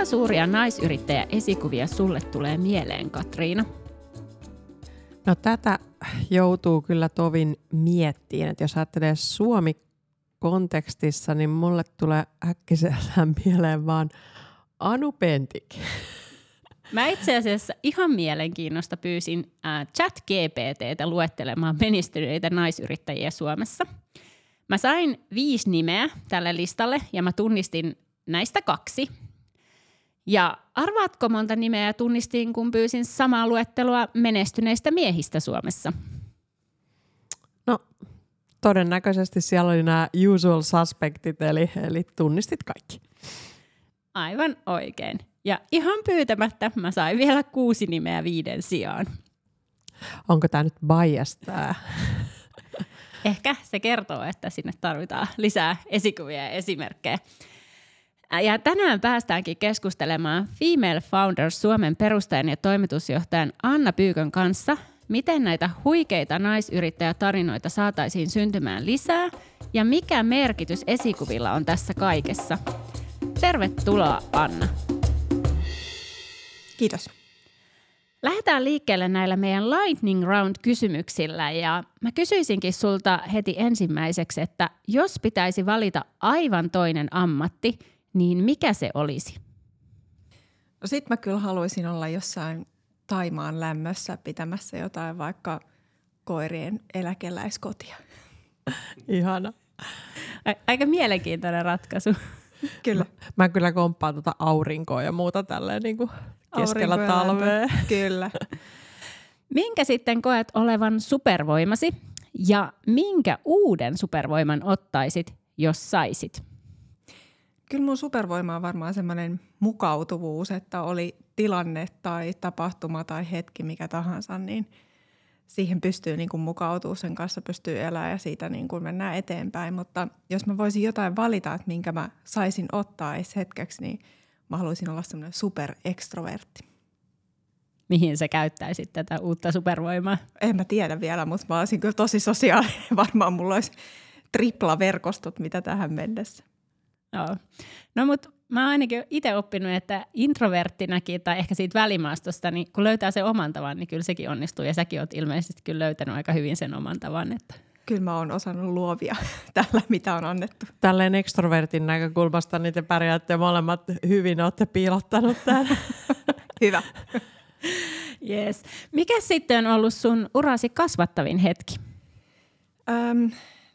Ketä suuria naisyrittäjä esikuvia sulle tulee mieleen, Katriina? No tätä joutuu kyllä tovin miettiin, että jos ajattelee Suomi-kontekstissa, niin mulle tulee äkkiseltään mieleen vaan Anu Pentik. Mä itse asiassa ihan mielenkiinnosta pyysin äh, chat GPTtä luettelemaan menestyneitä naisyrittäjiä Suomessa. Mä sain viisi nimeä tälle listalle ja mä tunnistin näistä kaksi. Ja arvaatko monta nimeä tunnistin, kun pyysin samaa luettelua menestyneistä miehistä Suomessa? No todennäköisesti siellä oli nämä usual suspectit, eli, eli tunnistit kaikki. Aivan oikein. Ja ihan pyytämättä mä sain vielä kuusi nimeä viiden sijaan. Onko tämä nyt bias tää? Ehkä se kertoo, että sinne tarvitaan lisää esikuvia ja esimerkkejä. Ja tänään päästäänkin keskustelemaan Female Founders Suomen perustajan ja toimitusjohtajan Anna Pyykön kanssa, miten näitä huikeita naisyrittäjätarinoita saataisiin syntymään lisää ja mikä merkitys esikuvilla on tässä kaikessa. Tervetuloa Anna. Kiitos. Lähdetään liikkeelle näillä meidän lightning round kysymyksillä ja mä kysyisinkin sulta heti ensimmäiseksi, että jos pitäisi valita aivan toinen ammatti, niin mikä se olisi? No sit mä kyllä haluaisin olla jossain Taimaan lämmössä pitämässä jotain vaikka koirien eläkeläiskotia. Ihana. Aika mielenkiintoinen ratkaisu. Kyllä. Mä kyllä komppaan tuota aurinkoa ja muuta tälleen niin kuin keskellä talvea. Kyllä. Minkä sitten koet olevan supervoimasi ja minkä uuden supervoiman ottaisit, jos saisit? Kyllä mun supervoima on varmaan semmoinen mukautuvuus, että oli tilanne tai tapahtuma tai hetki mikä tahansa, niin siihen pystyy niin kuin mukautua, sen kanssa pystyy elämään ja siitä niin kuin mennään eteenpäin. Mutta jos mä voisin jotain valita, että minkä mä saisin ottaa edes hetkeksi, niin mä haluaisin olla semmoinen superekstrovertti. Mihin sä käyttäisit tätä uutta supervoimaa? En mä tiedä vielä, mutta mä olisin kyllä tosi sosiaalinen. Varmaan mulla olisi tripla-verkostot, mitä tähän mennessä. Joo. No mutta mä oon ainakin itse oppinut, että introverttinakin tai ehkä siitä välimaastosta, niin kun löytää sen oman tavan, niin kyllä sekin onnistuu. Ja säkin oot ilmeisesti kyllä löytänyt aika hyvin sen oman tavan. Että. Kyllä mä oon osannut luovia tällä, mitä on annettu. Tälleen ekstrovertin näkökulmasta niin te pärjäätte molemmat hyvin, olette piilottanut tämän. Hyvä. Yes. Mikä sitten on ollut sun urasi kasvattavin hetki? Öm,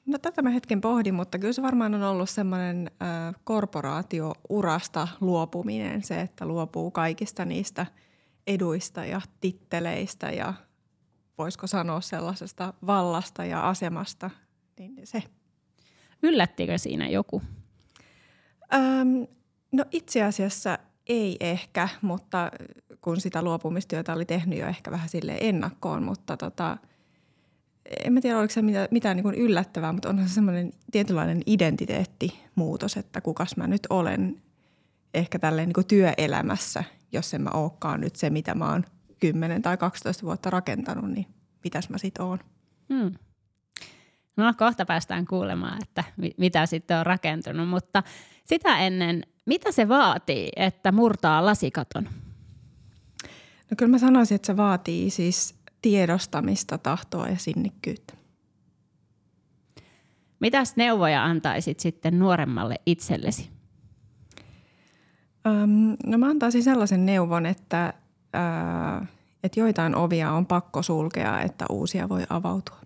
No tätä mä hetken pohdin, mutta kyllä se varmaan on ollut semmoinen äh, korporaatiourasta luopuminen, se, että luopuu kaikista niistä eduista ja titteleistä ja voisiko sanoa sellaisesta vallasta ja asemasta, niin se. Yllättikö siinä joku? Öm, no itse asiassa ei ehkä, mutta kun sitä luopumistyötä oli tehnyt jo ehkä vähän sille ennakkoon, mutta tota – en mä tiedä, oliko se mitään, mitään niin yllättävää, mutta onhan se semmoinen tietynlainen identiteettimuutos, että kukas mä nyt olen ehkä tälleen niin työelämässä, jos en mä olekaan nyt se, mitä mä oon 10 tai 12 vuotta rakentanut, niin mitäs mä sit oon. Hmm. No kohta päästään kuulemaan, että mitä sitten on rakentunut, mutta sitä ennen, mitä se vaatii, että murtaa lasikaton? No kyllä mä sanoisin, että se vaatii siis tiedostamista, tahtoa ja sinnikkyyttä. Mitäs neuvoja antaisit sitten nuoremmalle itsellesi? Öm, no mä antaisin sellaisen neuvon, että, ää, että joitain ovia on pakko sulkea, että uusia voi avautua.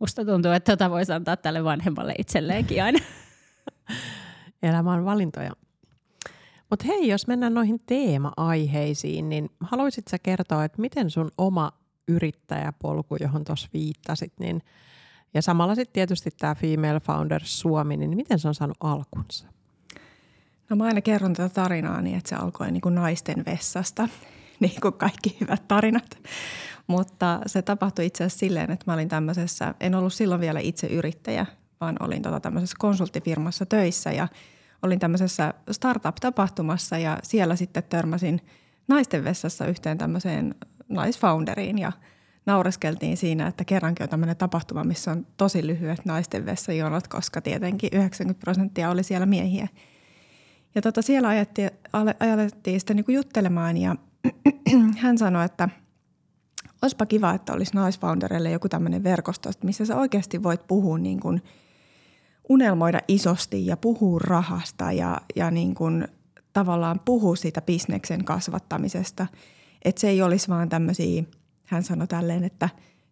Musta tuntuu, että tota voisi antaa tälle vanhemmalle itselleenkin aina. Elämä on valintoja. Mutta hei, jos mennään noihin teema-aiheisiin, niin haluaisit sä kertoa, että miten sun oma yrittäjäpolku, johon tuossa viittasit, niin Ja samalla sitten tietysti tämä Female Founders Suomi, niin miten se on saanut alkunsa? No mä aina kerron tätä tarinaa niin, että se alkoi niin kuin naisten vessasta, niin kuin kaikki hyvät tarinat. Mutta se tapahtui itse asiassa silleen, että mä olin tämmöisessä, en ollut silloin vielä itse yrittäjä, vaan olin tota tämmöisessä konsulttifirmassa töissä ja olin tämmöisessä startup-tapahtumassa ja siellä sitten törmäsin naisten vessassa yhteen tämmöiseen naisfounderiin ja naureskeltiin siinä, että kerrankin on tämmöinen tapahtuma, missä on tosi lyhyet naisten vessajonot, koska tietenkin 90 prosenttia oli siellä miehiä. Ja tota, siellä ajettiin, alettiin sitten niin juttelemaan ja hän sanoi, että – olisipa kiva, että olisi naisfoundereille joku tämmöinen verkosto, missä sä oikeasti voit puhua niin kuin, unelmoida isosti ja puhua rahasta ja, ja niin kuin, tavallaan puhua siitä bisneksen kasvattamisesta. Että se ei olisi vaan tämmöisiä, hän sanoi tälleen, että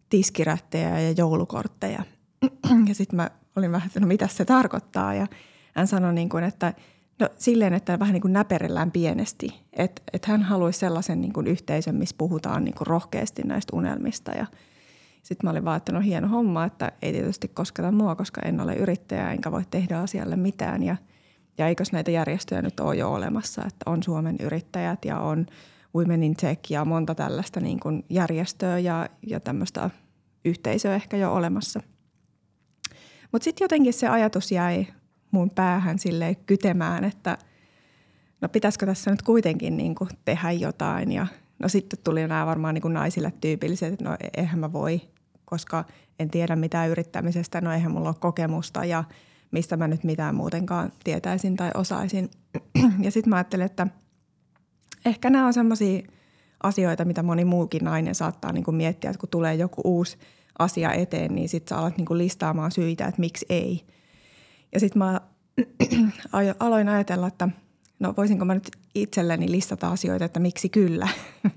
tiskirättejä ja joulukortteja. Ja sitten mä olin vähän, että no mitä se tarkoittaa ja hän sanoi niin kuin, että – No silleen, että vähän niin kuin näperellään pienesti. Että et hän haluaisi sellaisen niin kuin yhteisön, missä puhutaan niin kuin rohkeasti näistä unelmista. Ja sitten mä olin vaan, että no hieno homma, että ei tietysti kosketa mua, koska en ole yrittäjä enkä voi tehdä asialle mitään. Ja, ja eikös näitä järjestöjä nyt ole jo olemassa, että on Suomen yrittäjät ja on Women in Tech ja monta tällaista niin kuin järjestöä ja, ja tämmöistä yhteisöä ehkä jo olemassa. Mutta sitten jotenkin se ajatus jäi mun päähän sille kytemään, että no pitäisikö tässä nyt kuitenkin niin kuin tehdä jotain. Ja no sitten tuli nämä varmaan niin kuin naisille tyypilliset, että no eihän mä voi, koska en tiedä mitään yrittämisestä, no eihän mulla ole kokemusta ja mistä mä nyt mitään muutenkaan tietäisin tai osaisin. Ja sitten mä ajattelin, että ehkä nämä on sellaisia asioita, mitä moni muukin nainen saattaa niin kuin miettiä, että kun tulee joku uusi asia eteen, niin sitten sä alat kuin listaamaan syitä, että miksi ei – ja sitten mä aloin ajatella, että no voisinko mä nyt itselleni listata asioita, että miksi kyllä.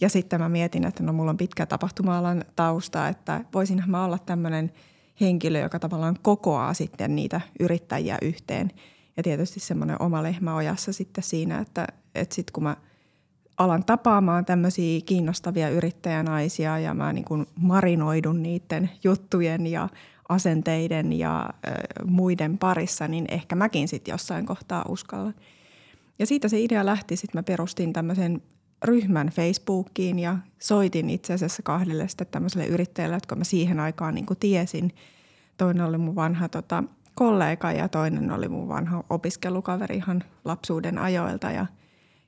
ja sitten mä mietin, että no mulla on pitkä tapahtuma-alan tausta, että voisinhan mä olla tämmöinen henkilö, joka tavallaan kokoaa sitten niitä yrittäjiä yhteen. Ja tietysti semmoinen oma lehmä ojassa sitten siinä, että, että sitten kun mä alan tapaamaan tämmöisiä kiinnostavia yrittäjänaisia ja mä niin kuin marinoidun niiden juttujen ja asenteiden ja ö, muiden parissa, niin ehkä mäkin sitten jossain kohtaa uskallan. Ja siitä se idea lähti. Sitten mä perustin tämmöisen ryhmän Facebookiin ja soitin itse asiassa kahdelle sitten tämmöiselle yrittäjälle, jotka mä siihen aikaan niin kuin tiesin. Toinen oli mun vanha tota, kollega ja toinen oli mun vanha opiskelukaveri ihan lapsuuden ajoilta ja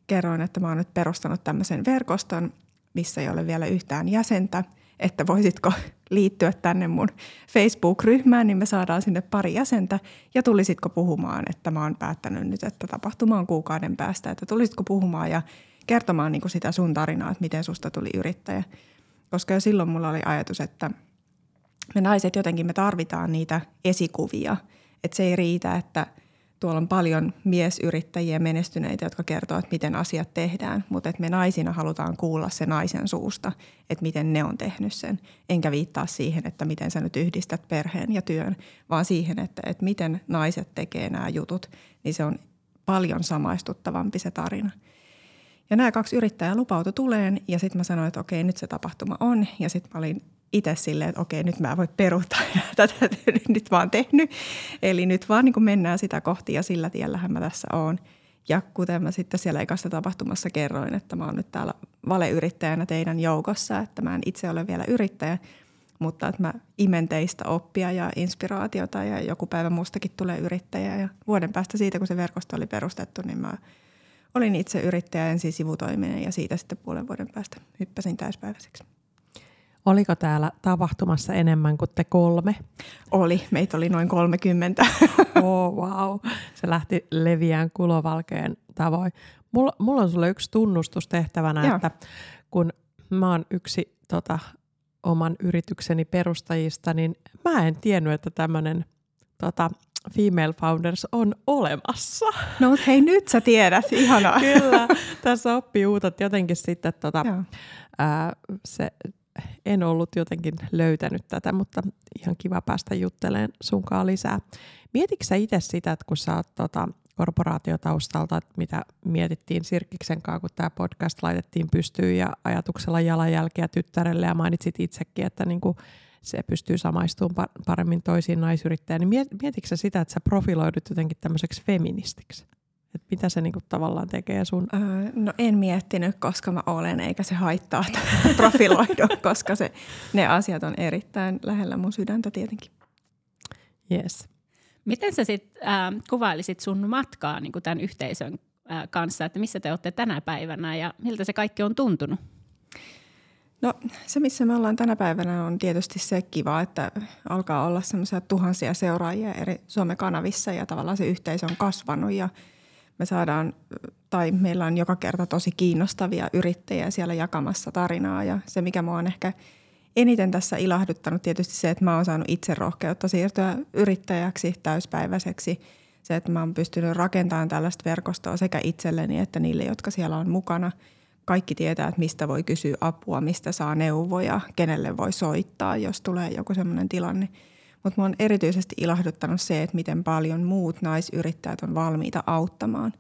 kerroin, että mä oon nyt perustanut tämmöisen verkoston, missä ei ole vielä yhtään jäsentä – että voisitko liittyä tänne mun Facebook-ryhmään, niin me saadaan sinne pari jäsentä. Ja tulisitko puhumaan, että mä oon päättänyt nyt, että tapahtuma on kuukauden päästä, että tulisitko puhumaan ja kertomaan niin kuin sitä sun tarinaa, että miten susta tuli yrittäjä. Koska jo silloin mulla oli ajatus, että me naiset jotenkin me tarvitaan niitä esikuvia. Että se ei riitä, että – tuolla on paljon miesyrittäjiä menestyneitä, jotka kertoo, että miten asiat tehdään, mutta että me naisina halutaan kuulla se naisen suusta, että miten ne on tehnyt sen. Enkä viittaa siihen, että miten sä nyt yhdistät perheen ja työn, vaan siihen, että, että miten naiset tekee nämä jutut, niin se on paljon samaistuttavampi se tarina. Ja nämä kaksi yrittäjää lupautu tuleen ja sitten mä sanoin, että okei, nyt se tapahtuma on. Ja sitten mä olin itse silleen, että okei, nyt mä voin peruta ja tätä nyt vaan tehnyt. Eli nyt vaan niin mennään sitä kohti ja sillä tiellähän mä tässä oon. Ja kuten mä sitten siellä ekassa tapahtumassa kerroin, että mä oon nyt täällä valeyrittäjänä teidän joukossa, että mä en itse ole vielä yrittäjä, mutta että mä imen teistä oppia ja inspiraatiota ja joku päivä mustakin tulee yrittäjä. Ja vuoden päästä siitä, kun se verkosto oli perustettu, niin mä olin itse yrittäjä ensin sivutoiminen ja siitä sitten puolen vuoden päästä hyppäsin täyspäiväiseksi. Oliko täällä tapahtumassa enemmän kuin te kolme? Oli, meitä oli noin 30. oh, wow. Se lähti leviään kulovalkeen tavoin. Mulla, mulla on sulle yksi tunnustus tehtävänä, Joo. että kun mä oon yksi tota, oman yritykseni perustajista, niin mä en tiennyt, että tämmöinen tota, Female Founders on olemassa. No mutta hei nyt sä tiedät, ihanaa. Kyllä, tässä oppii uutta. Jotenkin sitten tota, ää, se en ollut jotenkin löytänyt tätä, mutta ihan kiva päästä juttelemaan sunkaan lisää. Mietitkö sä itse sitä, että kun sä oot tota, korporaatiotaustalta, että mitä mietittiin Sirkiksen kanssa, kun tämä podcast laitettiin pystyyn ja ajatuksella jalanjälkiä tyttärelle ja mainitsit itsekin, että, niinku, se pystyy samaistumaan paremmin toisiin naisyrittäjiin. Niin mietitkö sitä, että sä profiloidut jotenkin tämmöiseksi feministiksi? Et mitä se niinku tavallaan tekee sun? Öö, no en miettinyt, koska mä olen, eikä se haittaa profiloida, koska se, ne asiat on erittäin lähellä mun sydäntä tietenkin. Yes. Miten sä sitten äh, kuvailisit sun matkaa niin tämän yhteisön äh, kanssa, että missä te olette tänä päivänä ja miltä se kaikki on tuntunut? No se, missä me ollaan tänä päivänä, on tietysti se kiva, että alkaa olla semmoisia tuhansia seuraajia eri somekanavissa ja tavallaan se yhteisö on kasvanut ja me saadaan, tai meillä on joka kerta tosi kiinnostavia yrittäjiä siellä jakamassa tarinaa ja se, mikä mua on ehkä eniten tässä ilahduttanut tietysti se, että mä oon saanut itse rohkeutta siirtyä yrittäjäksi täyspäiväiseksi. Se, että mä oon pystynyt rakentamaan tällaista verkostoa sekä itselleni että niille, jotka siellä on mukana – kaikki tietää, että mistä voi kysyä apua, mistä saa neuvoja, kenelle voi soittaa, jos tulee joku sellainen tilanne. Mutta minua on erityisesti ilahduttanut se, että miten paljon muut naisyrittäjät on valmiita auttamaan.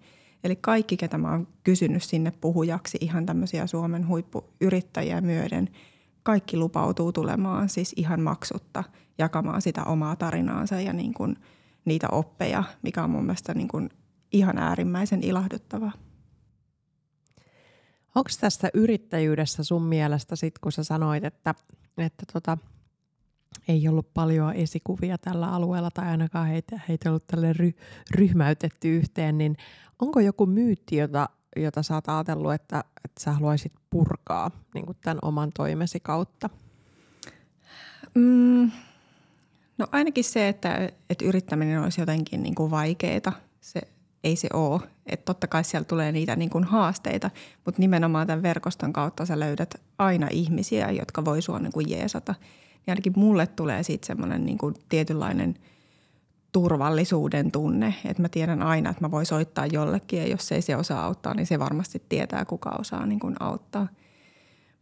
Eli kaikki, ketä mä oon kysynyt sinne puhujaksi, ihan tämmöisiä Suomen huippuyrittäjiä myöden, kaikki lupautuu tulemaan siis ihan maksutta jakamaan sitä omaa tarinaansa ja niin kuin niitä oppeja, mikä on mun mielestä niin kuin ihan äärimmäisen ilahduttavaa. Onko tässä yrittäjyydessä sun mielestä sit, kun sä sanoit, että, että tota, ei ollut paljon esikuvia tällä alueella tai ainakaan heitä, heitä ollut tälle ry, ryhmäytetty yhteen, niin onko joku myytti, jota, jota sä oot ajatellut, että, että sä haluaisit purkaa niin kuin tämän oman toimesi kautta? Mm, no ainakin se, että, että yrittäminen olisi jotenkin niin kuin vaikeaa. Se, ei se ole. Että totta kai siellä tulee niitä niin kuin haasteita, mutta nimenomaan tämän verkoston kautta sä löydät aina ihmisiä, jotka voi sua niin kuin jeesata. Niin ainakin mulle tulee siitä semmoinen niin kuin tietynlainen turvallisuuden tunne, että mä tiedän aina, että mä voin soittaa jollekin ja jos ei se osaa auttaa, niin se varmasti tietää, kuka osaa niin kuin auttaa.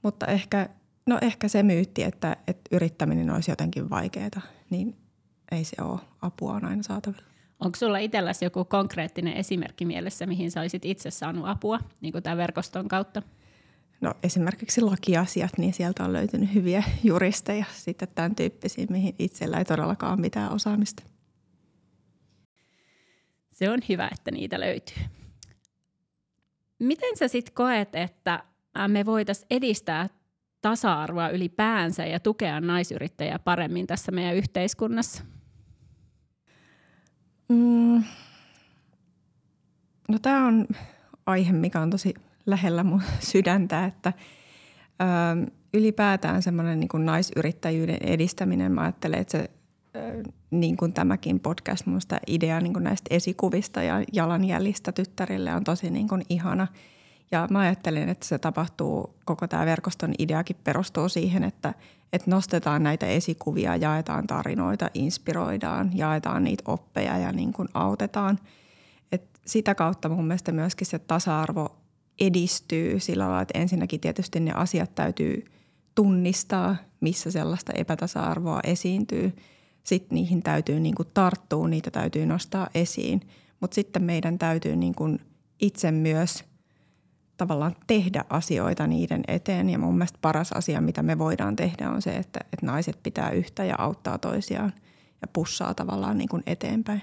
Mutta ehkä, no ehkä se myytti, että, että yrittäminen olisi jotenkin vaikeaa, niin ei se ole. Apua on aina saatavilla. Onko sulla itselläsi joku konkreettinen esimerkki mielessä, mihin sä olisit itse saanut apua niin kuin tämän verkoston kautta? No esimerkiksi lakiasiat, niin sieltä on löytynyt hyviä juristeja sitten tämän tyyppisiä, mihin itsellä ei todellakaan ole mitään osaamista. Se on hyvä, että niitä löytyy. Miten sä sitten koet, että me voitaisiin edistää tasa-arvoa ylipäänsä ja tukea naisyrittäjiä paremmin tässä meidän yhteiskunnassa? Mm. No tämä on aihe, mikä on tosi lähellä mun sydäntä, että ö, ylipäätään semmoinen niin naisyrittäjyyden edistäminen, mä ajattelen, että se ö, niin kuin tämäkin podcast, minusta idea niin kuin näistä esikuvista ja jalanjäljistä tyttärille on tosi niin kuin ihana. Ja mä ajattelen, että se tapahtuu, koko tämä verkoston ideakin perustuu siihen, että – että nostetaan näitä esikuvia, jaetaan tarinoita, inspiroidaan, jaetaan niitä oppeja ja niin kuin autetaan. Et sitä kautta mun mielestä myöskin se tasa-arvo edistyy sillä lailla, että ensinnäkin tietysti ne asiat täytyy tunnistaa, missä sellaista epätasa-arvoa esiintyy. Sitten niihin täytyy niin kuin tarttua, niitä täytyy nostaa esiin. Mutta sitten meidän täytyy niin kuin itse myös – tavallaan tehdä asioita niiden eteen. Ja mun mielestä paras asia, mitä me voidaan tehdä, on se, että, että naiset pitää yhtä ja auttaa toisiaan ja pussaa tavallaan niin kuin eteenpäin.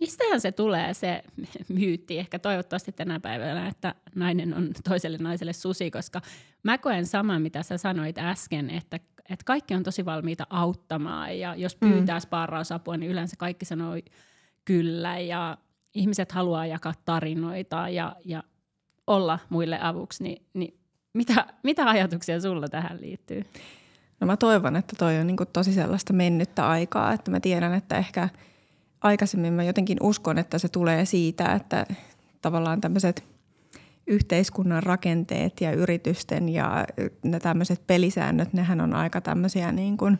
Mistähän se tulee se myytti, ehkä toivottavasti tänä päivänä, että nainen on toiselle naiselle susi, koska mä koen saman, mitä sä sanoit äsken, että, että kaikki on tosi valmiita auttamaan ja jos mm. pyytää mm. sparrausapua, niin yleensä kaikki sanoo kyllä ja ihmiset haluaa jakaa tarinoita ja, ja olla muille avuksi, niin, niin mitä, mitä ajatuksia sulla tähän liittyy? No mä toivon, että toi on niin tosi sellaista mennyttä aikaa, että mä tiedän, että ehkä aikaisemmin mä jotenkin uskon, että se tulee siitä, että tavallaan tämmöiset yhteiskunnan rakenteet ja yritysten ja ne tämmöiset pelisäännöt, nehän on aika tämmöisiä niin kuin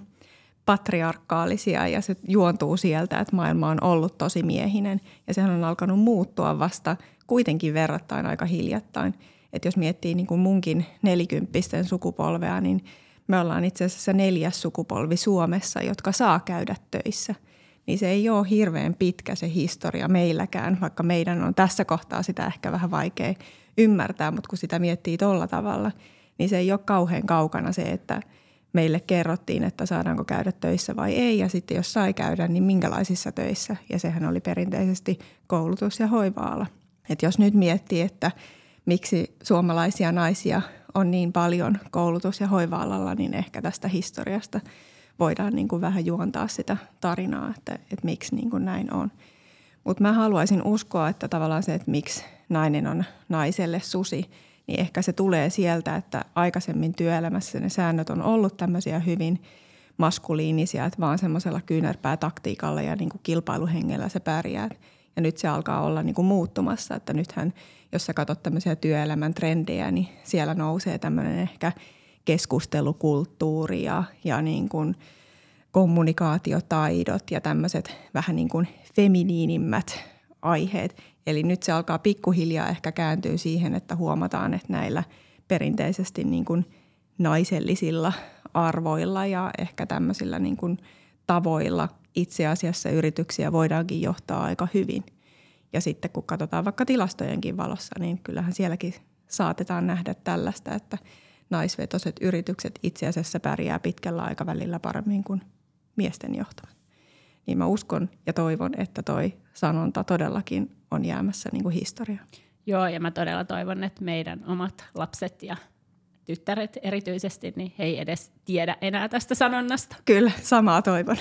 patriarkaalisia ja se juontuu sieltä, että maailma on ollut tosi miehinen ja sehän on alkanut muuttua vasta – kuitenkin verrattain aika hiljattain. Että jos miettii niin kuin munkin nelikymppisten sukupolvea, niin me ollaan itse asiassa neljäs sukupolvi Suomessa, jotka saa käydä töissä. Niin se ei ole hirveän pitkä se historia meilläkään, vaikka meidän on tässä kohtaa sitä ehkä vähän vaikea ymmärtää, mutta kun sitä miettii tuolla tavalla, niin se ei ole kauhean kaukana se, että meille kerrottiin, että saadaanko käydä töissä vai ei. Ja sitten jos sai käydä, niin minkälaisissa töissä. Ja sehän oli perinteisesti koulutus- ja hoiva-ala. Et jos nyt miettii, että miksi suomalaisia naisia on niin paljon koulutus- ja hoiva-alalla, niin ehkä tästä historiasta voidaan niin kuin vähän juontaa sitä tarinaa, että, että miksi niin kuin näin on. Mutta mä haluaisin uskoa, että tavallaan se, että miksi nainen on naiselle susi, niin ehkä se tulee sieltä, että aikaisemmin työelämässä ne säännöt on ollut tämmöisiä hyvin maskuliinisia, että vaan semmoisella kyynärpää taktiikalla ja niin kuin kilpailuhengellä se pärjää. Ja nyt se alkaa olla niin kuin muuttumassa, että nythän jos sä katsot tämmöisiä työelämän trendejä, niin siellä nousee tämmöinen ehkä keskustelukulttuuri ja, ja niin kuin kommunikaatiotaidot ja tämmöiset vähän niin kuin feminiinimmät aiheet. Eli nyt se alkaa pikkuhiljaa ehkä kääntyä siihen, että huomataan, että näillä perinteisesti niin kuin naisellisilla arvoilla ja ehkä tämmöisillä niin kuin tavoilla itse asiassa yrityksiä voidaankin johtaa aika hyvin. Ja sitten kun katsotaan vaikka tilastojenkin valossa, niin kyllähän sielläkin saatetaan nähdä tällaista, että naisvetoiset yritykset itse asiassa pärjää pitkällä aikavälillä paremmin kuin miesten johtavat. Niin mä uskon ja toivon, että toi sanonta todellakin on jäämässä niin kuin historiaan. Joo, ja mä todella toivon, että meidän omat lapset ja tyttäret erityisesti, niin he ei edes tiedä enää tästä sanonnasta. Kyllä, samaa toivon.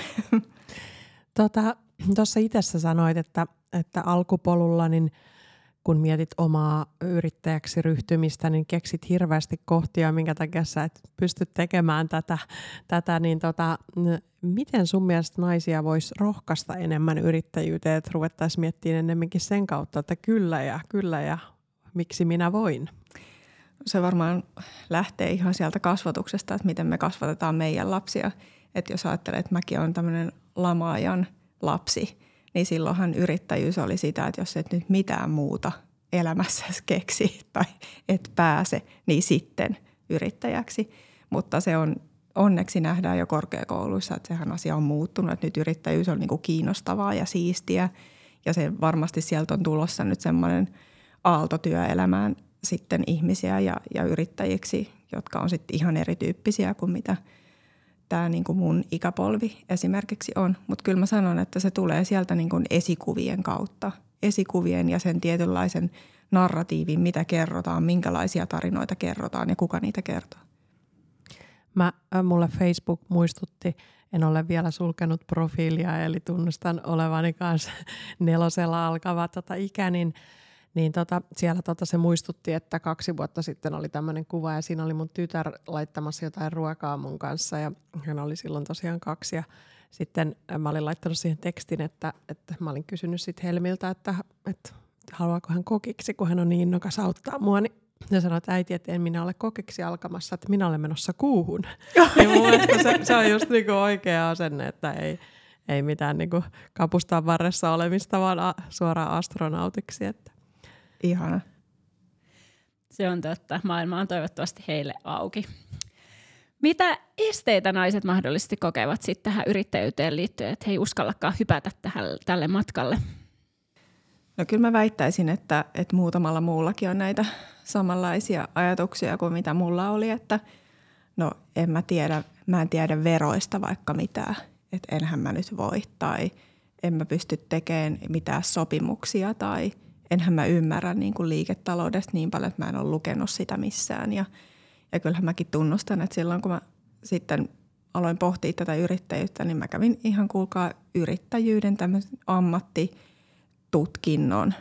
Tuossa tota, itse sanoit, että, että alkupolulla niin kun mietit omaa yrittäjäksi ryhtymistä, niin keksit hirveästi kohtia, minkä takia sä et pysty tekemään tätä, tätä niin tota, miten sun mielestä naisia voisi rohkaista enemmän yrittäjyyteen, että ruvettaisiin miettimään enemmänkin sen kautta, että kyllä ja kyllä ja miksi minä voin? Se varmaan lähtee ihan sieltä kasvatuksesta, että miten me kasvatetaan meidän lapsia. Että jos ajattelee, että mäkin olen tämmöinen lamaajan lapsi, niin silloinhan yrittäjyys oli sitä, että jos et nyt mitään muuta elämässä keksi tai et pääse, niin sitten yrittäjäksi. Mutta se on onneksi nähdään jo korkeakouluissa, että sehän asia on muuttunut, että nyt yrittäjyys on niin kuin kiinnostavaa ja siistiä ja se varmasti sieltä on tulossa nyt semmoinen aalto työelämään sitten ihmisiä ja, ja yrittäjiksi, jotka on sitten ihan erityyppisiä kuin mitä tämä niin kuin mun ikäpolvi esimerkiksi on. Mutta kyllä mä sanon, että se tulee sieltä niin kuin esikuvien kautta, esikuvien ja sen tietynlaisen narratiivin, mitä kerrotaan, minkälaisia tarinoita kerrotaan ja kuka niitä kertoo. Mä, äh, mulle Facebook muistutti, en ole vielä sulkenut profiilia, eli tunnustan olevani kanssa nelosella alkava tota ikä, niin, niin tota, siellä tota se muistutti, että kaksi vuotta sitten oli tämmöinen kuva ja siinä oli mun tytär laittamassa jotain ruokaa mun kanssa ja hän oli silloin tosiaan kaksi ja sitten mä olin laittanut siihen tekstin, että, että mä olin kysynyt sitten Helmiltä, että, että haluaako hän kokiksi, kun hän on niin innokas auttaa mua, niin ja sanoi, että äiti, että en minä ole kokeksi alkamassa, että minä olen menossa kuuhun. ja mun se, se on just niinku oikea asenne, että ei, ei mitään niinku kapustaa varressa olemista, vaan a, suoraan astronautiksi. Että. Ihana. Se on totta. Maailma on toivottavasti heille auki. Mitä esteitä naiset mahdollisesti kokevat sitten tähän yrittäjyyteen liittyen, että he ei uskallakaan hypätä tähän, tälle matkalle? No kyllä mä väittäisin, että, että muutamalla muullakin on näitä samanlaisia ajatuksia kuin mitä mulla oli, että no en mä tiedä, mä en tiedä veroista vaikka mitään, että enhän mä nyt voi tai en mä pysty tekemään mitään sopimuksia tai enhän mä ymmärrä niin kuin liiketaloudesta niin paljon, että mä en ole lukenut sitä missään ja, ja kyllähän mäkin tunnustan, että silloin kun mä sitten aloin pohtia tätä yrittäjyyttä, niin mä kävin ihan kuulkaa yrittäjyyden tämmöisen ammattitutkinnon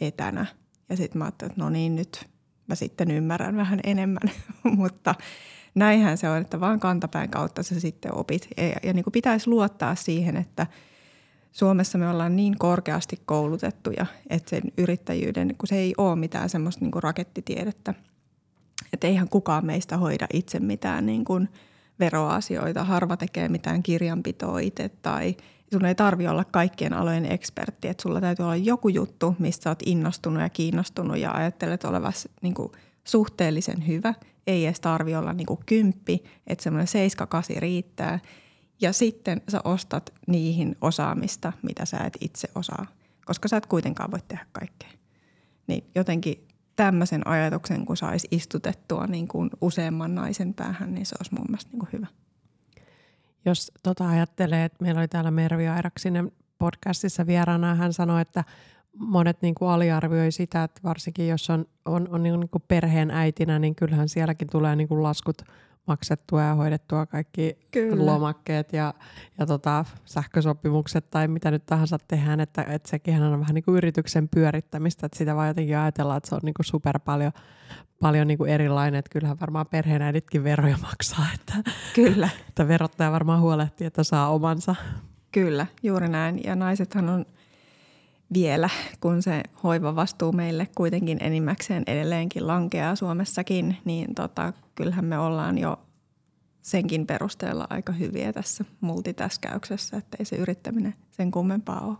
etänä. Ja sitten mä ajattelin, että no niin, nyt mä sitten ymmärrän vähän enemmän, mutta näinhän se on, että vaan kantapään kautta sä sitten opit. Ja, ja niin kuin pitäisi luottaa siihen, että Suomessa me ollaan niin korkeasti koulutettuja, että sen yrittäjyyden, kun se ei ole mitään semmoista niin rakettitiedettä, että eihän kukaan meistä hoida itse mitään niin kuin veroasioita, harva tekee mitään kirjanpitoa itse tai sun ei tarvi olla kaikkien alojen ekspertti, että sulla täytyy olla joku juttu, mistä olet innostunut ja kiinnostunut ja ajattelet olevasi niin kuin suhteellisen hyvä. Ei edes tarvi olla niin kuin kymppi, että semmoinen seiska kasi riittää. Ja sitten sä ostat niihin osaamista, mitä sä et itse osaa, koska sä et kuitenkaan voi tehdä kaikkea. Niin jotenkin tämmöisen ajatuksen, kun saisi istutettua niin kuin useamman naisen päähän, niin se olisi mun mielestä niin kuin hyvä. jos tota ajattelee, että meillä oli täällä Mervi Airaksinen podcastissa vieraana, hän sanoi, että monet niin kuin aliarvioi sitä, että varsinkin jos on, on, on niin kuin perheen äitinä, niin kyllähän sielläkin tulee niin kuin laskut maksettua ja hoidettua kaikki Kyllä. lomakkeet ja, ja tota, sähkösopimukset tai mitä nyt tahansa tehdään, että, että sekin on vähän niin kuin yrityksen pyörittämistä, että sitä vaan jotenkin ajatellaan, että se on niin kuin super paljon, paljon niin kuin erilainen, että kyllähän varmaan perheenäiditkin veroja maksaa, että, Kyllä. että verottaja varmaan huolehtii, että saa omansa. Kyllä, juuri näin. Ja naisethan on vielä, kun se hoivavastuu meille kuitenkin enimmäkseen edelleenkin lankeaa Suomessakin, niin tota, kyllähän me ollaan jo senkin perusteella aika hyviä tässä multitäskäyksessä, että ei se yrittäminen sen kummempaa ole.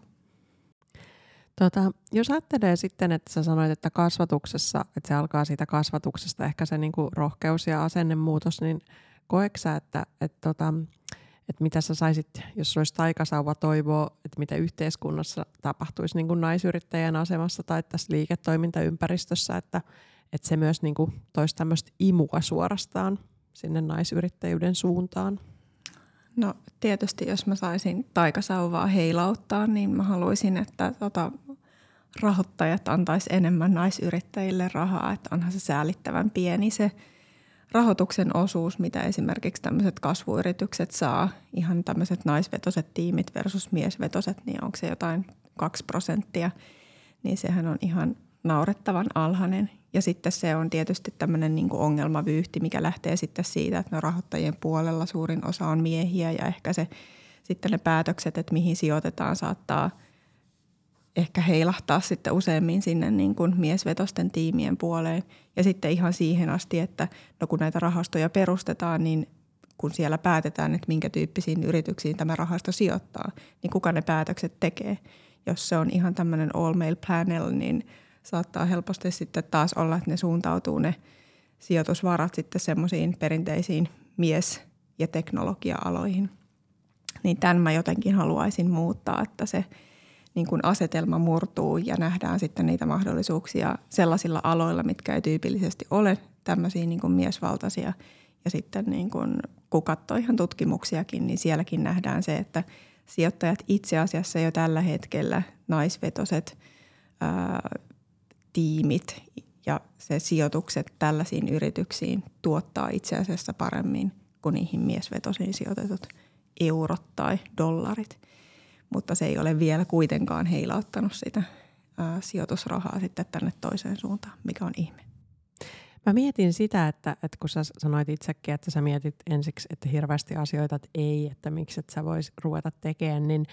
Tota, jos ajattelee sitten, että sä sanoit, että kasvatuksessa, että se alkaa siitä kasvatuksesta, ehkä se niinku rohkeus ja asennemuutos, niin koeksä, että, että tota, että mitä sä saisit, jos olisi taikasauva toivoa, että mitä yhteiskunnassa tapahtuisi niin kuin naisyrittäjän asemassa tai tässä liiketoimintaympäristössä, että, että se myös niin kuin toisi tämmöistä imua suorastaan sinne naisyrittäjyyden suuntaan? No tietysti jos mä saisin taikasauvaa heilauttaa, niin mä haluaisin, että tota, rahoittajat antaisi enemmän naisyrittäjille rahaa, että onhan se säälittävän pieni se – rahoituksen osuus, mitä esimerkiksi tämmöiset kasvuyritykset saa, ihan tämmöiset naisvetoset tiimit versus miesvetoset, niin onko se jotain 2 prosenttia, niin sehän on ihan naurettavan alhainen. Ja sitten se on tietysti tämmöinen niin ongelmavyyhti, mikä lähtee sitten siitä, että no rahoittajien puolella suurin osa on miehiä ja ehkä se sitten ne päätökset, että mihin sijoitetaan, saattaa – ehkä heilahtaa sitten useammin sinne niin kuin miesvetosten tiimien puoleen. Ja sitten ihan siihen asti, että no kun näitä rahastoja perustetaan, niin kun siellä päätetään, että minkä tyyppisiin yrityksiin tämä rahasto sijoittaa, niin kuka ne päätökset tekee. Jos se on ihan tämmöinen all male panel, niin saattaa helposti sitten taas olla, että ne suuntautuu ne sijoitusvarat sitten semmoisiin perinteisiin mies- ja teknologia-aloihin. Niin tämän mä jotenkin haluaisin muuttaa, että se – niin kuin asetelma murtuu ja nähdään sitten niitä mahdollisuuksia sellaisilla aloilla, mitkä ei tyypillisesti ole tämmöisiä niin kuin miesvaltaisia. Ja sitten niin kuin, kun katsoo ihan tutkimuksiakin, niin sielläkin nähdään se, että sijoittajat itse asiassa jo tällä hetkellä naisvetoset ää, tiimit ja se sijoitukset tällaisiin yrityksiin tuottaa itse asiassa paremmin kuin niihin miesvetosiin sijoitetut eurot tai dollarit – mutta se ei ole vielä kuitenkaan heilauttanut sitä ää, sijoitusrahaa sitten tänne toiseen suuntaan, mikä on ihme. Mä mietin sitä, että, että kun sä sanoit itsekin, että sä mietit ensiksi, että hirveästi asioita, että ei, että miksi et sä vois ruveta tekemään, niin,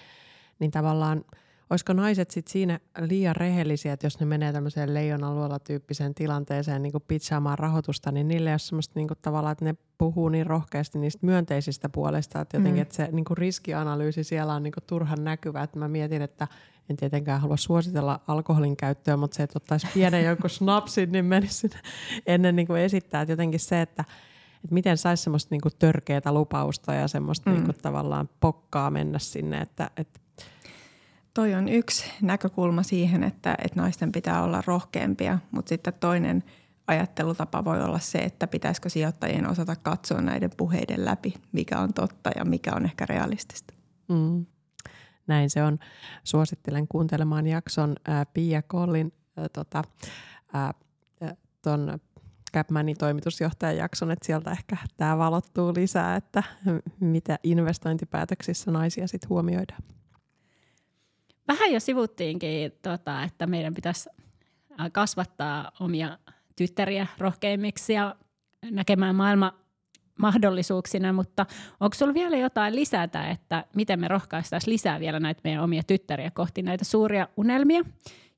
niin tavallaan – olisiko naiset sit siinä liian rehellisiä, että jos ne menee tämmöiseen leijonaluola tyyppiseen tilanteeseen niin pitsaamaan rahoitusta, niin niille ei ole semmoista niin tavallaan, että ne puhuu niin rohkeasti niistä myönteisistä puolesta, että jotenkin mm. että se niin riskianalyysi siellä on niin turhan näkyvä. Että mä mietin, että en tietenkään halua suositella alkoholin käyttöä, mutta se, että ottaisi pienen jonkun snapsin, niin menisi ennen niin esittää. Että jotenkin se, että, että miten saisi semmoista niin kuin törkeätä lupausta ja semmoista mm. niin kuin tavallaan pokkaa mennä sinne, että, että toi on yksi näkökulma siihen, että, että naisten pitää olla rohkeampia, mutta sitten toinen ajattelutapa voi olla se, että pitäisikö sijoittajien osata katsoa näiden puheiden läpi, mikä on totta ja mikä on ehkä realistista. Mm. Näin se on. Suosittelen kuuntelemaan jakson ää, Pia Kollin ää, tota, ää, ton Capmanin toimitusjohtajan jakson, että sieltä ehkä tämä valottuu lisää, että mitä investointipäätöksissä naisia sitten huomioidaan vähän jo sivuttiinkin, tota, että meidän pitäisi kasvattaa omia tyttäriä rohkeimmiksi ja näkemään maailma mahdollisuuksina, mutta onko sinulla vielä jotain lisätä, että miten me rohkaistaisiin lisää vielä näitä meidän omia tyttäriä kohti näitä suuria unelmia?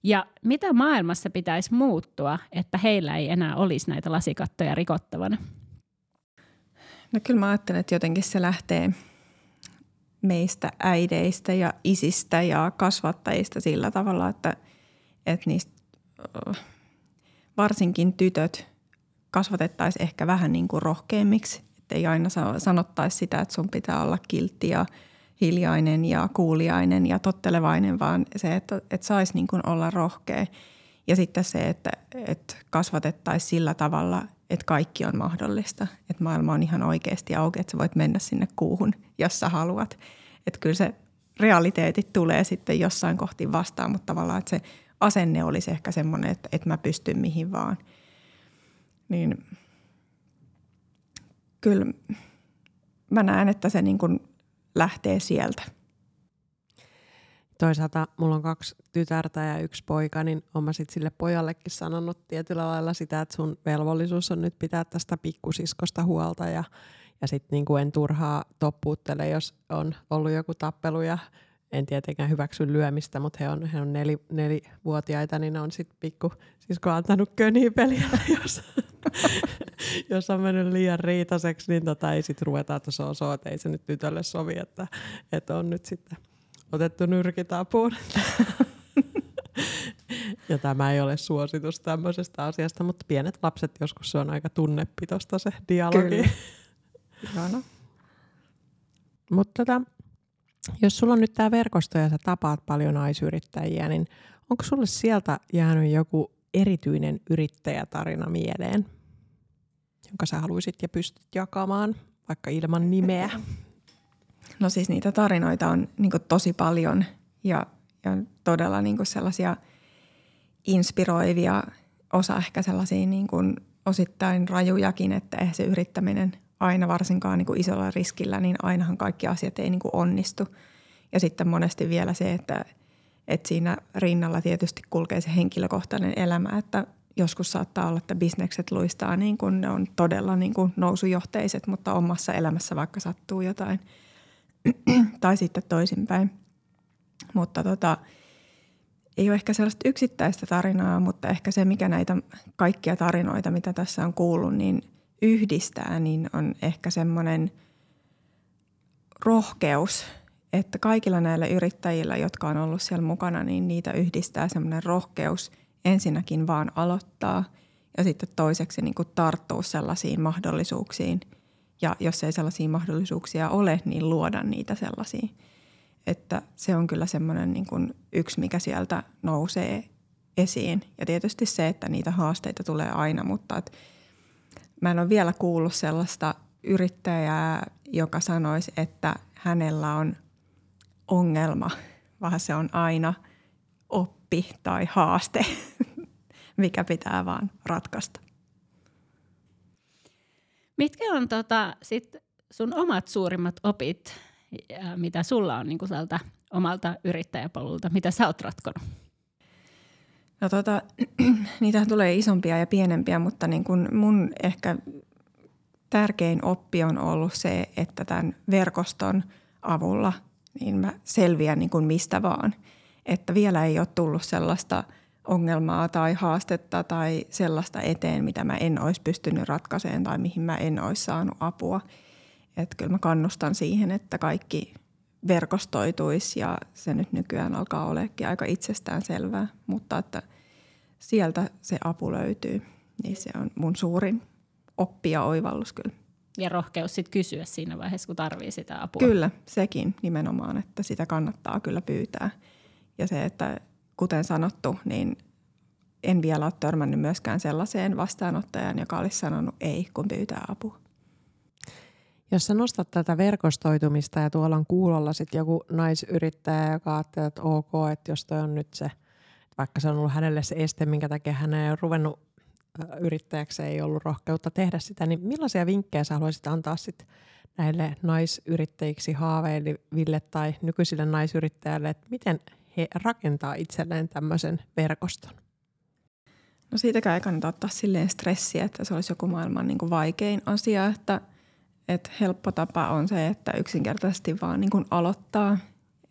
Ja mitä maailmassa pitäisi muuttua, että heillä ei enää olisi näitä lasikattoja rikottavana? No kyllä mä ajattelen, että jotenkin se lähtee – meistä äideistä ja isistä ja kasvattajista sillä tavalla, että, että niistä varsinkin tytöt kasvatettaisiin ehkä vähän niin kuin rohkeammiksi. Että ei aina sanottaisi sitä, että sun pitää olla kiltti ja hiljainen ja kuuliainen ja tottelevainen, vaan se, että, että saisi niin kuin olla rohkea. Ja sitten se, että, että kasvatettaisiin sillä tavalla, että kaikki on mahdollista, että maailma on ihan oikeasti auki, että sä voit mennä sinne kuuhun, jos sä haluat. Että kyllä se realiteetit tulee sitten jossain kohti vastaan, mutta tavallaan, että se asenne olisi ehkä semmoinen, että, että mä pystyn mihin vaan. Niin kyllä mä näen, että se niin kuin lähtee sieltä. Toisaalta mulla on kaksi tytärtä ja yksi poika, niin olen mä sit sille pojallekin sanonut tietyllä lailla sitä, että sun velvollisuus on nyt pitää tästä pikkusiskosta huolta ja, ja sitten niin en turhaa toppuuttele, jos on ollut joku tappelu ja en tietenkään hyväksy lyömistä, mutta he on, he on neli, nelivuotiaita, niin on sitten pikku sisko antanut peliä, jos, jos on mennyt liian riitaseksi, niin tota ei sitten ruveta, että se on että ei se nyt tytölle sovi, että, että on nyt sitten otettu nyrkit apuun. ja tämä ei ole suositus tämmöisestä asiasta, mutta pienet lapset joskus se on aika tunnepitosta se dialogi. Kyllä. mutta tota, jos sulla on nyt tämä verkosto ja sä tapaat paljon naisyrittäjiä, niin onko sulle sieltä jäänyt joku erityinen yrittäjätarina mieleen, jonka sä haluaisit ja pystyt jakamaan, vaikka ilman nimeä? No siis niitä tarinoita on niin tosi paljon ja, ja todella niin sellaisia inspiroivia, osa ehkä sellaisia niin osittain rajujakin, että eihän se yrittäminen – aina varsinkaan niin isolla riskillä, niin ainahan kaikki asiat ei niin onnistu. Ja sitten monesti vielä se, että, että siinä rinnalla tietysti kulkee se henkilökohtainen elämä, että joskus saattaa olla, että bisnekset luistaa niin kuin ne on todella niin kuin nousujohteiset, mutta omassa elämässä vaikka sattuu jotain. tai sitten toisinpäin. Mutta tota, ei ole ehkä sellaista yksittäistä tarinaa, mutta ehkä se, mikä näitä kaikkia tarinoita, mitä tässä on kuullut, niin – yhdistää, niin on ehkä semmoinen rohkeus, että kaikilla näillä yrittäjillä, jotka on ollut siellä mukana, niin niitä yhdistää semmoinen rohkeus ensinnäkin vaan aloittaa ja sitten toiseksi niin kuin tarttua sellaisiin mahdollisuuksiin. Ja jos ei sellaisia mahdollisuuksia ole, niin luoda niitä sellaisia. Että se on kyllä semmoinen niin kuin yksi, mikä sieltä nousee esiin. Ja tietysti se, että niitä haasteita tulee aina, mutta että Mä en ole vielä kuullut sellaista yrittäjää, joka sanoisi, että hänellä on ongelma, vaan se on aina oppi tai haaste, mikä pitää vaan ratkaista. Mitkä on tota, sit sun omat suurimmat opit, mitä sulla on niin tältä omalta yrittäjäpolulta, mitä sä oot ratkonut? No tota, niitä tulee isompia ja pienempiä, mutta niin kun mun ehkä tärkein oppi on ollut se, että tämän verkoston avulla niin mä selviän niin kuin mistä vaan. Että vielä ei ole tullut sellaista ongelmaa tai haastetta tai sellaista eteen, mitä mä en olisi pystynyt ratkaisemaan tai mihin mä en olisi saanut apua. Että kyllä mä kannustan siihen, että kaikki verkostoituisi ja se nyt nykyään alkaa olekin aika itsestään selvää, mutta että sieltä se apu löytyy, niin se on mun suurin oppi ja oivallus kyllä. Ja rohkeus sitten kysyä siinä vaiheessa, kun tarvii sitä apua. Kyllä, sekin nimenomaan, että sitä kannattaa kyllä pyytää. Ja se, että kuten sanottu, niin en vielä ole törmännyt myöskään sellaiseen vastaanottajan, joka olisi sanonut ei, kun pyytää apua. Jos sä nostat tätä verkostoitumista ja tuolla on kuulolla sitten joku naisyrittäjä, joka ajattelee, että ok, että jos toi on nyt se, vaikka se on ollut hänelle se este, minkä takia hän ei ole ruvennut yrittäjäksi, ei ollut rohkeutta tehdä sitä, niin millaisia vinkkejä sä haluaisit antaa sitten näille naisyrittäjiksi haaveiliville tai nykyisille naisyrittäjille, että miten he rakentaa itselleen tämmöisen verkoston? No siitäkään ei kannata ottaa silleen stressiä, että se olisi joku maailman niin kuin vaikein asia, että – että helppo tapa on se, että yksinkertaisesti vaan niin kuin aloittaa,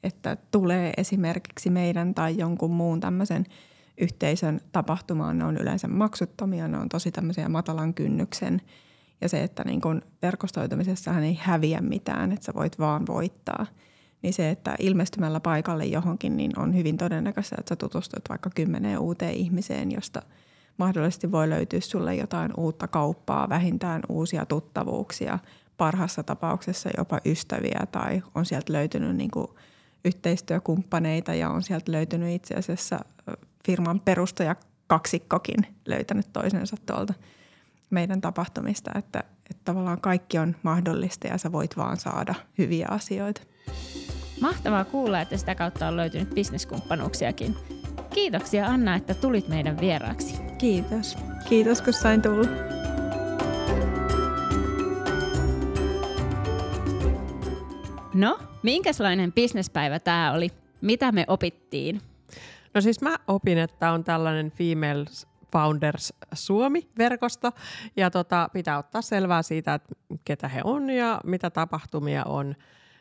että tulee esimerkiksi meidän tai jonkun muun tämmöisen yhteisön tapahtumaan. Ne on yleensä maksuttomia, ne on tosi tämmöisiä matalan kynnyksen. Ja se, että niin kuin verkostoitumisessahan ei häviä mitään, että sä voit vaan voittaa. Niin se, että ilmestymällä paikalle johonkin, niin on hyvin todennäköistä, että sä tutustut vaikka kymmeneen uuteen ihmiseen, josta mahdollisesti voi löytyä sulle jotain uutta kauppaa, vähintään uusia tuttavuuksia – parhaassa tapauksessa jopa ystäviä tai on sieltä löytynyt niin kuin yhteistyökumppaneita ja on sieltä löytynyt itse asiassa firman perustaja kaksikkokin löytänyt toisensa tuolta. meidän tapahtumista, että, että tavallaan kaikki on mahdollista ja sä voit vaan saada hyviä asioita. Mahtavaa kuulla, että sitä kautta on löytynyt bisneskumppanuuksiakin. Kiitoksia Anna, että tulit meidän vieraaksi. Kiitos. Kiitos, kun sain tulla. No, minkälainen bisnespäivä tämä oli? Mitä me opittiin? No siis mä opin, että on tällainen Females Founders Suomi-verkosto, ja tota, pitää ottaa selvää siitä, että ketä he on ja mitä tapahtumia on,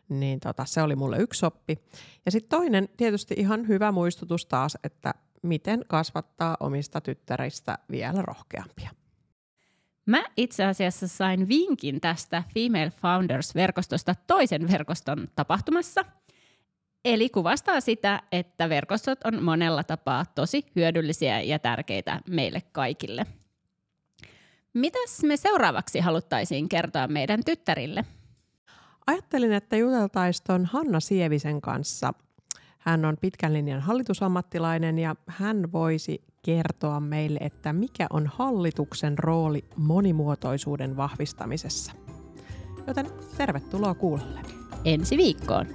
niin tota, se oli mulle yksi oppi. Ja sitten toinen, tietysti ihan hyvä muistutus taas, että miten kasvattaa omista tyttäristä vielä rohkeampia. Mä itse asiassa sain vinkin tästä Female Founders-verkostosta toisen verkoston tapahtumassa. Eli kuvastaa sitä, että verkostot on monella tapaa tosi hyödyllisiä ja tärkeitä meille kaikille. Mitäs me seuraavaksi haluttaisiin kertoa meidän tyttärille? Ajattelin, että juteltaisiin tuon Hanna Sievisen kanssa. Hän on pitkän linjan hallitusammattilainen ja hän voisi kertoa meille, että mikä on hallituksen rooli monimuotoisuuden vahvistamisessa. Joten tervetuloa kuulolle. Ensi viikkoon.